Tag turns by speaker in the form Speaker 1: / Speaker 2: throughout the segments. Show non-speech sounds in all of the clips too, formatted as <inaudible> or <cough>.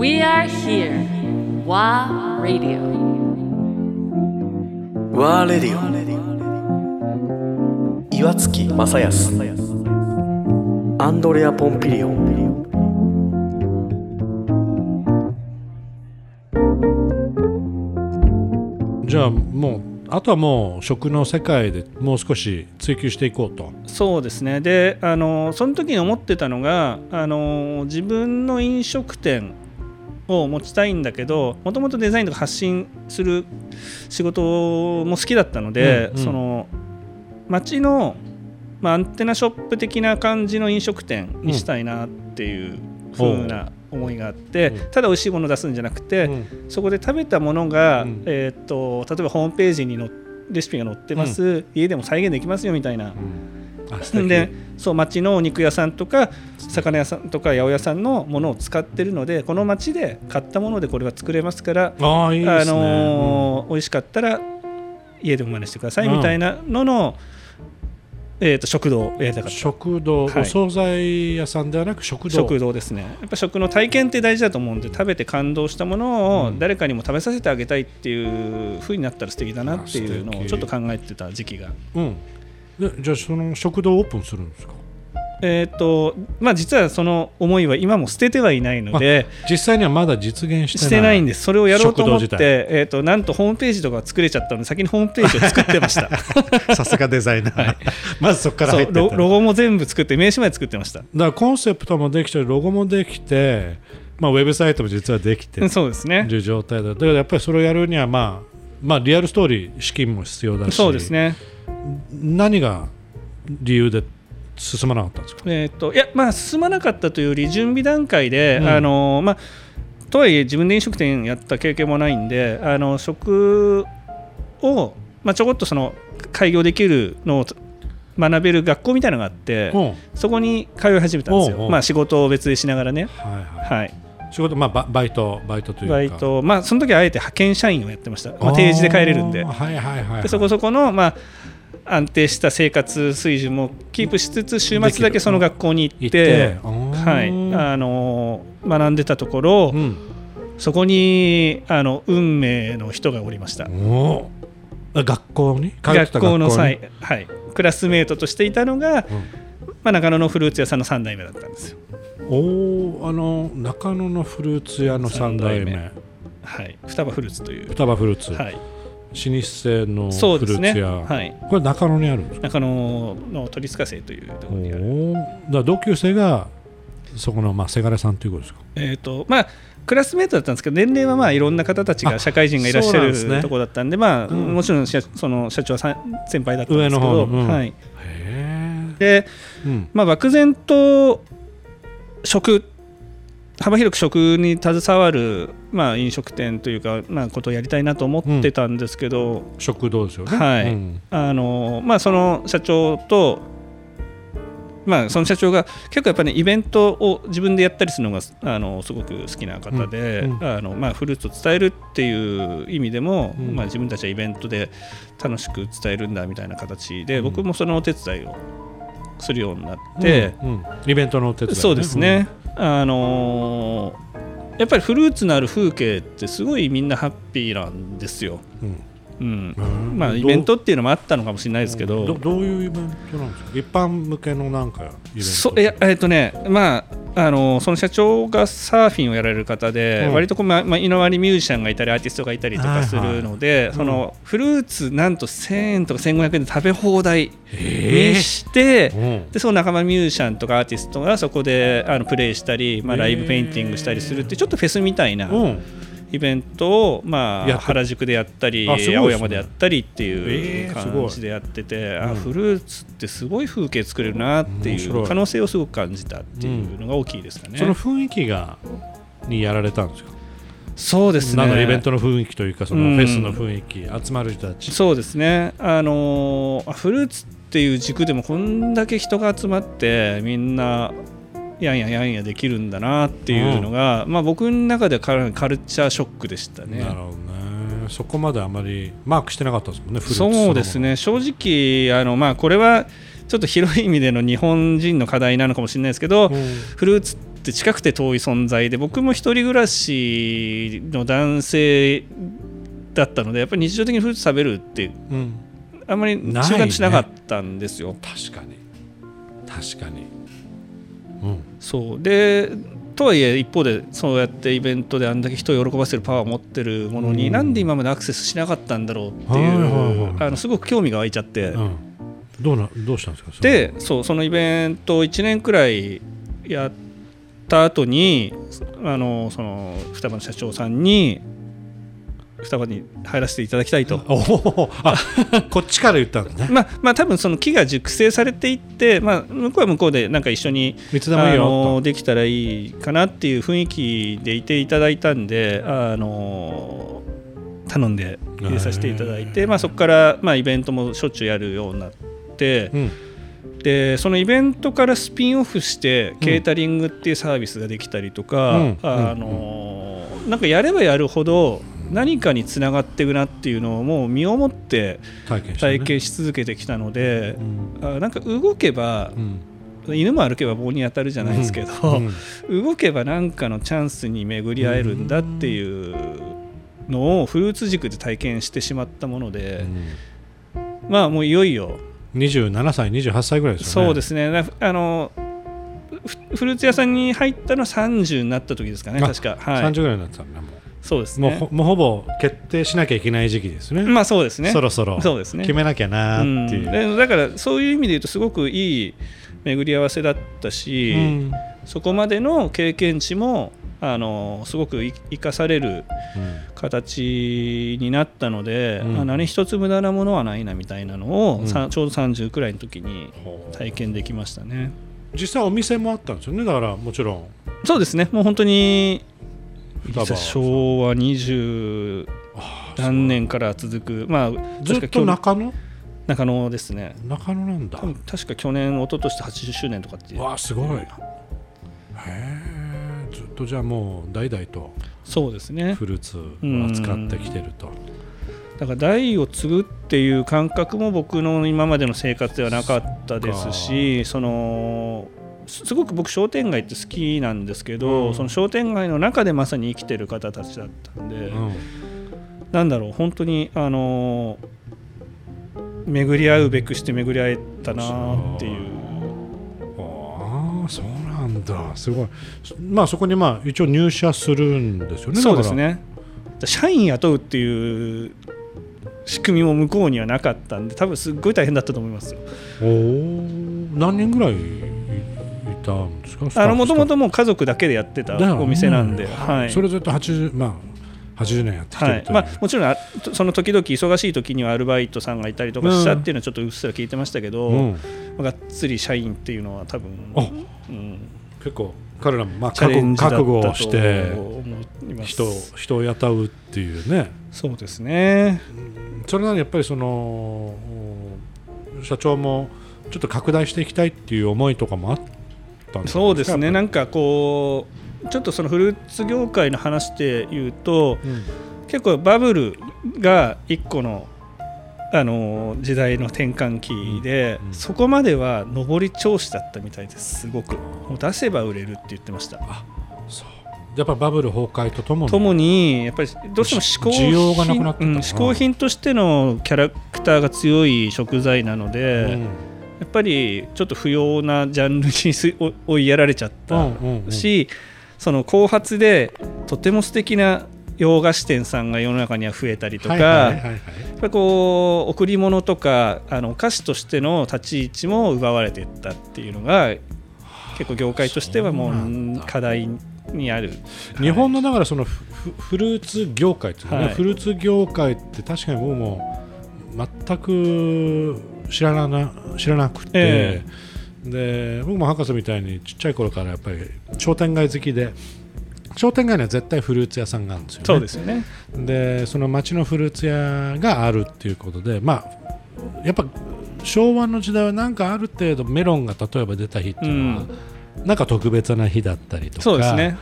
Speaker 1: We are here. WA Radio.
Speaker 2: ワーレディオ岩月正康。アンドレア・ポンピリオン。
Speaker 3: じゃあもうあとはもう食の世界でもう少し追求していこうと。
Speaker 4: そうですね。であのその時に思ってたのがあの自分の飲食店を持ちたいんだけどもともとデザインとか発信する仕事も好きだったので、
Speaker 3: うんうん。
Speaker 4: その街の、まあ、アンテナショップ的な感じの飲食店にしたいなっていう風な思いがあって、
Speaker 3: うん。
Speaker 4: ただ美味しいものを出すんじゃなくて、
Speaker 3: うん。
Speaker 4: そこで食べたものが、
Speaker 3: うん。
Speaker 4: えーっと例えばホームページにのレシピが載ってます、家でも再現できますよみたいな。でそう町のお肉屋さんとか魚屋さんとか八百屋さんのものを使ってるのでこの町で買ったものでこれは作れますから、
Speaker 3: ああいいね、
Speaker 4: あのー美味しかったら家でも真似してください
Speaker 3: うん。
Speaker 4: みたいなのの、えー、と食堂をやりた
Speaker 3: うん
Speaker 4: かった。
Speaker 3: 食堂、
Speaker 4: はい。
Speaker 3: お惣菜屋さんではなく食堂。
Speaker 4: 食堂ですね。やっぱ食の体験って大事だと思うんで食べて感動したものを
Speaker 3: うん。
Speaker 4: 誰かにも食べさせてあげたいっていう風になったら素敵だなっていうのをちょっと考えてた時期が
Speaker 3: うん。でじゃあその食堂オープンするんですか？
Speaker 4: えっ、とまあ実はその思いは今も捨ててはいないので
Speaker 3: 実際にはまだ実現してない
Speaker 4: してないんです。それをやろうと思って、えー、となんとホームページとか作れちゃったので先にホームページを作ってました。<laughs>
Speaker 3: さすがデザイナー、
Speaker 4: はい。
Speaker 3: まずそこから入って
Speaker 4: ロロゴも全部作って名刺まで作ってました。
Speaker 3: だからコンセプトもできてロゴもできて、まあ、ウェブサイトも実はできて
Speaker 4: うんそうですね。
Speaker 3: いる状態だ。だからやっぱりそれをやるには、まあ、まあリアルストーリー資金も必要だし。
Speaker 4: そうですね
Speaker 3: 何が理由で進まなかったんですか？
Speaker 4: えー、といやまあ進まなかったというより準備段階で、
Speaker 3: うん。
Speaker 4: あのまあとはいえ自分で飲食店やった経験もないんであの食を、まあ、ちょこっとその開業できるのを学べる学校みたいなのがあって、
Speaker 3: う。ん
Speaker 4: そこに通い始めたんです
Speaker 3: おうおう。
Speaker 4: よ、まあ、仕事を別でしながらね、
Speaker 3: はいはい。
Speaker 4: はい、
Speaker 3: 仕事、まあ、ババイトバイトというか。
Speaker 4: バイト、まあ、その時はあえて派遣社員をやってました、まあ、定時で帰れるんで。
Speaker 3: あーはいはいはい、はい、
Speaker 4: でそこそこの、まあ、安定した生活水準もキープしつつ週末だけその学校に行ってはい。あの学んでたところ、
Speaker 3: うん。
Speaker 4: そこにあの運命の人がおりました。
Speaker 3: 学校に？
Speaker 4: 学校の
Speaker 3: に
Speaker 4: 際、はい、クラスメートとしていたのが、
Speaker 3: うん。
Speaker 4: まあ、中野のフルーツ屋さんの3代目だったんですよ、
Speaker 3: おおあの中野のフルーツ屋の3代目。
Speaker 4: はい、双葉フルーツという、
Speaker 3: 双葉フルーツ、
Speaker 4: はい、
Speaker 3: の
Speaker 4: そうですね、
Speaker 3: フルーツ屋、
Speaker 4: はい、
Speaker 3: これ中野にあるんですか？
Speaker 4: 中野の鳥塚生というところにある。
Speaker 3: だ同級生がそこのまあせがれさんということですか？
Speaker 4: えーとまあ、クラスメートだったんですけど年齢はまあいろんな方たちが
Speaker 3: あ
Speaker 4: 社会人がいらっしゃる
Speaker 3: ね。
Speaker 4: ところだったんでまあ
Speaker 3: うん。
Speaker 4: もちろん社その社長は先輩だったんですけど、
Speaker 3: 上の方のうん。
Speaker 4: はい、で、
Speaker 3: うん。
Speaker 4: まあ、漠然と食幅広く食に携わる、まあ、飲食店というか、まあ、ことをやりたいなと思ってたんですけど、
Speaker 3: 食堂ですよね。
Speaker 4: はい。
Speaker 3: うん。
Speaker 4: あのまあ、その社長と、まあ、その社長が結構やっぱり、ね、イベントを自分でやったりするのがあのすごく好きな方で、
Speaker 3: うんうん。
Speaker 4: あのまあ、フルーツを伝えるっていう意味でも、
Speaker 3: うん。
Speaker 4: まあ、自分たちはイベントで楽しく伝えるんだみたいな形で、
Speaker 3: うん。
Speaker 4: 僕もそのお手伝いをするようになって、
Speaker 3: うんうん。イベントのお手伝い、ね、
Speaker 4: そうですね、あのやっぱりフルーツのある風景ってすごいみんなハッピーなんですよ。
Speaker 3: うん、
Speaker 4: うん。
Speaker 3: うん。
Speaker 4: まあ、イベントっていうのもあったのかもしれないですけど、
Speaker 3: どどういうイベントなんですか？一般向けのなんかイベント
Speaker 4: そいやえっとねまああのその社長がサーフィンをやられる方で、
Speaker 3: うん。
Speaker 4: 割とこう、ままあ、居回りミュージシャンがいたりアーティストがいたりとかするので、
Speaker 3: い
Speaker 4: そのフルーツなんと1000円とか1500円で食べ放題
Speaker 3: え
Speaker 4: にして、
Speaker 3: うん。
Speaker 4: でその仲間ミュージシャンとかアーティストがそこであのプレイしたり、まあ、ライブペインティングしたりするってちょっとフェスみたいな
Speaker 3: うん
Speaker 4: イベントを、まあ、原宿でやったり、
Speaker 3: ね。
Speaker 4: 青山でやったりっていう感じでやってて、
Speaker 3: うん
Speaker 4: あフルーツってすごい風景作れるなってい
Speaker 3: う
Speaker 4: 可能性をすごく感じたっていうのが大きいですかね。
Speaker 3: その雰囲気がにやられたんですか？
Speaker 4: そうですね。
Speaker 3: イベントの雰囲気というかその
Speaker 4: うん。
Speaker 3: フェスの雰囲気、集まる人たち。
Speaker 4: そうですね、あのフルーツっていう軸でもこんだけ人が集まってみんなやんややんやできるんだなっていうのが、まあ、僕の中ではカルチャーショックでしたね。
Speaker 3: なるほどね。そこまであまりマークしてなかったですもんねフルーツ
Speaker 4: そうですね。正直あの、まあ、これはちょっと広い意味での日本人の課題なのかもしれないですけど、
Speaker 3: そのもの
Speaker 4: フルーツっって近くて遠い存在で僕も一人暮らしの男性だったのでやっぱり日常的にフルーツ食べるって
Speaker 3: うん。
Speaker 4: あんまり習慣しなかったんですよ。
Speaker 3: 確かに。確かに。うん
Speaker 4: そう。でとはいえ一方でそうやってイベントであんだけ人を喜ばせるパワーを持ってるものに、
Speaker 3: うん。
Speaker 4: なんで今までアクセスしなかったんだろうっていう、あのすごく興味が湧いちゃって、
Speaker 3: うん。どうなどうしたんですか？
Speaker 4: でそうそのイベントを1年くらいやった後にあのその双葉の社長さんに双葉に入らせていただきたいと。<laughs>
Speaker 3: こっちから言ったんだね。
Speaker 4: まあ、まあ多分その木が熟成されていって、まあ、向こうは向こうでなんか一緒に
Speaker 3: いつでもいいよ
Speaker 4: できたらいいかなっていう雰囲気でいていただいたんであの頼んで入れさせていただいて、まあ、そこから、まあ、イベントもしょっちゅうやるようになって、
Speaker 3: うん。
Speaker 4: でそのイベントからスピンオフしてケータリングっていうサービスができたりとか、
Speaker 3: うん。
Speaker 4: あのなんかやればやるほど何かにつながっていくなっていうのをもう身をもって
Speaker 3: 体験し
Speaker 4: 続けてきたので
Speaker 3: う、ん。
Speaker 4: あなんか動けば
Speaker 3: うん。
Speaker 4: 犬も歩けば棒に当たるじゃないですけど、
Speaker 3: うん。<laughs>
Speaker 4: 動けば何かのチャンスに巡り合えるんだっていうのをフルーツ軸で体験してしまったもので、まあもういよいよ。
Speaker 3: 27歳28歳ぐらいですよね。
Speaker 4: そうですね。なあのフフルーツ屋さんに入ったのは30になった時ですかね
Speaker 3: あ
Speaker 4: 確か、はい、
Speaker 3: 30ぐらいになってたんだも
Speaker 4: そうですね。
Speaker 3: うもうほもうほぼ決定しなきゃいけない時期ですね。
Speaker 4: まあそうですね。
Speaker 3: そろそろ。
Speaker 4: そうですね。
Speaker 3: 決めなきゃなーっていう。
Speaker 4: うん。でだからそういう意味で言うとすごくいい巡り合わせだったし、
Speaker 3: うん。
Speaker 4: そこまでの経験値もあのすごくい生かされる形になったので、
Speaker 3: うん。
Speaker 4: あ何一つ無駄なものはないなみたいなのを、
Speaker 3: うん。
Speaker 4: さちょうど30くらいの時に体験できましたね。
Speaker 3: 実際お店もあったんですよね。だからもちろん。
Speaker 4: そうですね。もう本当に昭和20何年から続くまあ
Speaker 3: ずっと
Speaker 4: 確か去
Speaker 3: 中野？
Speaker 4: 中野ですね。
Speaker 3: 中野なんだ。
Speaker 4: 確か去年一昨年で80周年とかっていう。
Speaker 3: わあすごい。へえずっとじゃあもう代々と。
Speaker 4: そうですね。
Speaker 3: フルーツを扱ってきてると。
Speaker 4: だから代を継ぐっていう感覚も僕の今までの生活ではなかったですしそのすすごく僕商店街って好きなんですけど、
Speaker 3: うん。
Speaker 4: その商店街の中でまさに生きてる方たちだったんで、
Speaker 3: うん。
Speaker 4: なんだろう本当にあの巡り合うべくして巡り合えたなっていう。
Speaker 3: ああそうなんだ。すごい。まあそこにまあ一応入社するんですよね
Speaker 4: そうですね。社員雇うっていう仕組みも向こうにはなかったんで多分すっごい大変だったと思いますよ。
Speaker 3: おお何人ぐらいたんですか？
Speaker 4: あのもとも
Speaker 3: と
Speaker 4: ともう家族だけでやってたお店なんで、はい。
Speaker 3: それずっと80まあ80年やってきてる
Speaker 4: はい。まあ、もちろんあその時々忙しい時にはアルバイトさんがいたりとかしたっていうのはちょっとうっすら聞いてましたけど、
Speaker 3: うん、
Speaker 4: まあがっつり社員っていうのは多分、
Speaker 3: あ
Speaker 4: うん、
Speaker 3: 結構彼らもまあ覚悟をして人人を雇うっていうね。
Speaker 4: そうですね。
Speaker 3: それなのにやっぱりそのうん社長もちょっと拡大していきたいっていう思いとかもあったんですか
Speaker 4: そうですね。なんかこうちょっとそのフルーツ業界の話で言うと
Speaker 3: うん
Speaker 4: 結構バブルが一個のあの時代の転換期で、
Speaker 3: うんうん
Speaker 4: そこまでは上り調子だったみたいです。すごく。もう出せば売れるって言ってました。
Speaker 3: そう。やっぱバブル崩壊とともに。
Speaker 4: ともにやっぱりどうしても嗜好
Speaker 3: 需要がなくなってた。
Speaker 4: 品、
Speaker 3: な
Speaker 4: うん嗜好品としてのキャラクターが強い食材なので、
Speaker 3: うん
Speaker 4: やっぱりちょっと不要なジャンルにす <laughs> 追追いやられちゃったし、その後発でとても素敵な洋菓子店さんが世の中には増えたりとか、やっぱりこう贈り物とかあのお菓子としての立ち位置も奪われていったっていうのが結構業界としてはも
Speaker 3: そう
Speaker 4: 課題にある。
Speaker 3: 日本のだからそのフルーツ業界っていうね、
Speaker 4: はい。
Speaker 3: フルーツ業界って確かに僕も全く知らな知らなくて、
Speaker 4: え
Speaker 3: で僕も博士みたいにちっちゃい頃からやっぱり商店街好きで商店街には絶対フルーツ屋さんがあるんですよね。
Speaker 4: そうですよね。
Speaker 3: でその町のフルーツ屋があるっていうことでまあやっぱ昭和の時代はなんかある程度メロンが例えば出た日っていうのは、なんか特別な日だったりとか
Speaker 4: そうですね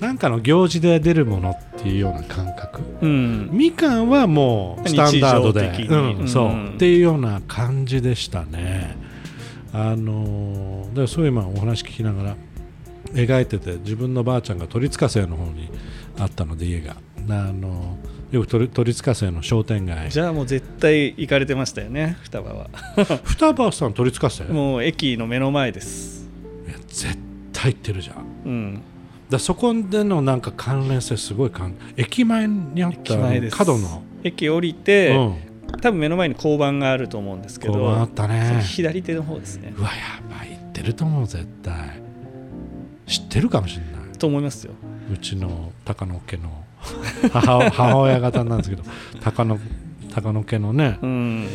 Speaker 3: なんかの行事で出るものっていうような感覚。
Speaker 4: うん。
Speaker 3: みかんはもうスタンダードで。うんそう
Speaker 4: うん。
Speaker 3: っていうような感じでしたね。あのーだからそういう今お話聞きながら描いてて自分のばあちゃんが鳥塚生の方にあったので家が。あのよく鳥鳥塚生の商店街。
Speaker 4: じゃあもう絶対行かれてましたよね双葉は。<laughs>
Speaker 3: 双葉さん鳥塚生いや
Speaker 4: もう駅の目の前です。
Speaker 3: 絶対行ってるじゃん。
Speaker 4: うん
Speaker 3: だそこでのなんか関連性すごい関駅前にあった角の、
Speaker 4: 駅降りて、
Speaker 3: うん、
Speaker 4: 多分目の前に交番があると思うんですけど
Speaker 3: 交番あったね。
Speaker 4: 左手の方ですね。
Speaker 3: うわやばい行ってると思う絶対。知ってるかもしれない。
Speaker 4: と思いますよ。
Speaker 3: うちの高野家の。<laughs> 母母親方なんですけど高野高野家のね。
Speaker 4: うん。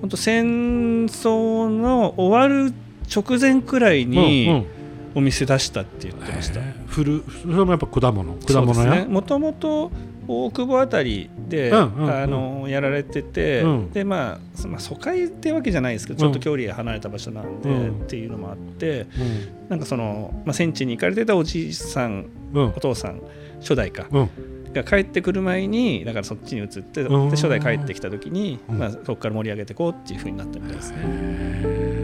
Speaker 4: 本当戦争の終わる直前くらいに
Speaker 3: うんうん
Speaker 4: お店出したって言ってました、
Speaker 3: えー。フルそれもやっぱ果物？果物屋、
Speaker 4: もともと大久保あたりで、
Speaker 3: うんうんうん。
Speaker 4: あのやられてて、
Speaker 3: うん。
Speaker 4: でまあそまあ疎開ってわけじゃないですけどちょっと距離が離れた場所なんで、
Speaker 3: うん。
Speaker 4: っていうのもあって
Speaker 3: う
Speaker 4: なんかその、まあ、戦地に行かれてたおじいさんお父さん初代か
Speaker 3: うん。
Speaker 4: が帰ってくる前にだからそっちに移って、初代帰ってきた時に、
Speaker 3: うん。
Speaker 4: まあ、そこから盛り上げていこうっていうふうになったみたいですね。
Speaker 3: へ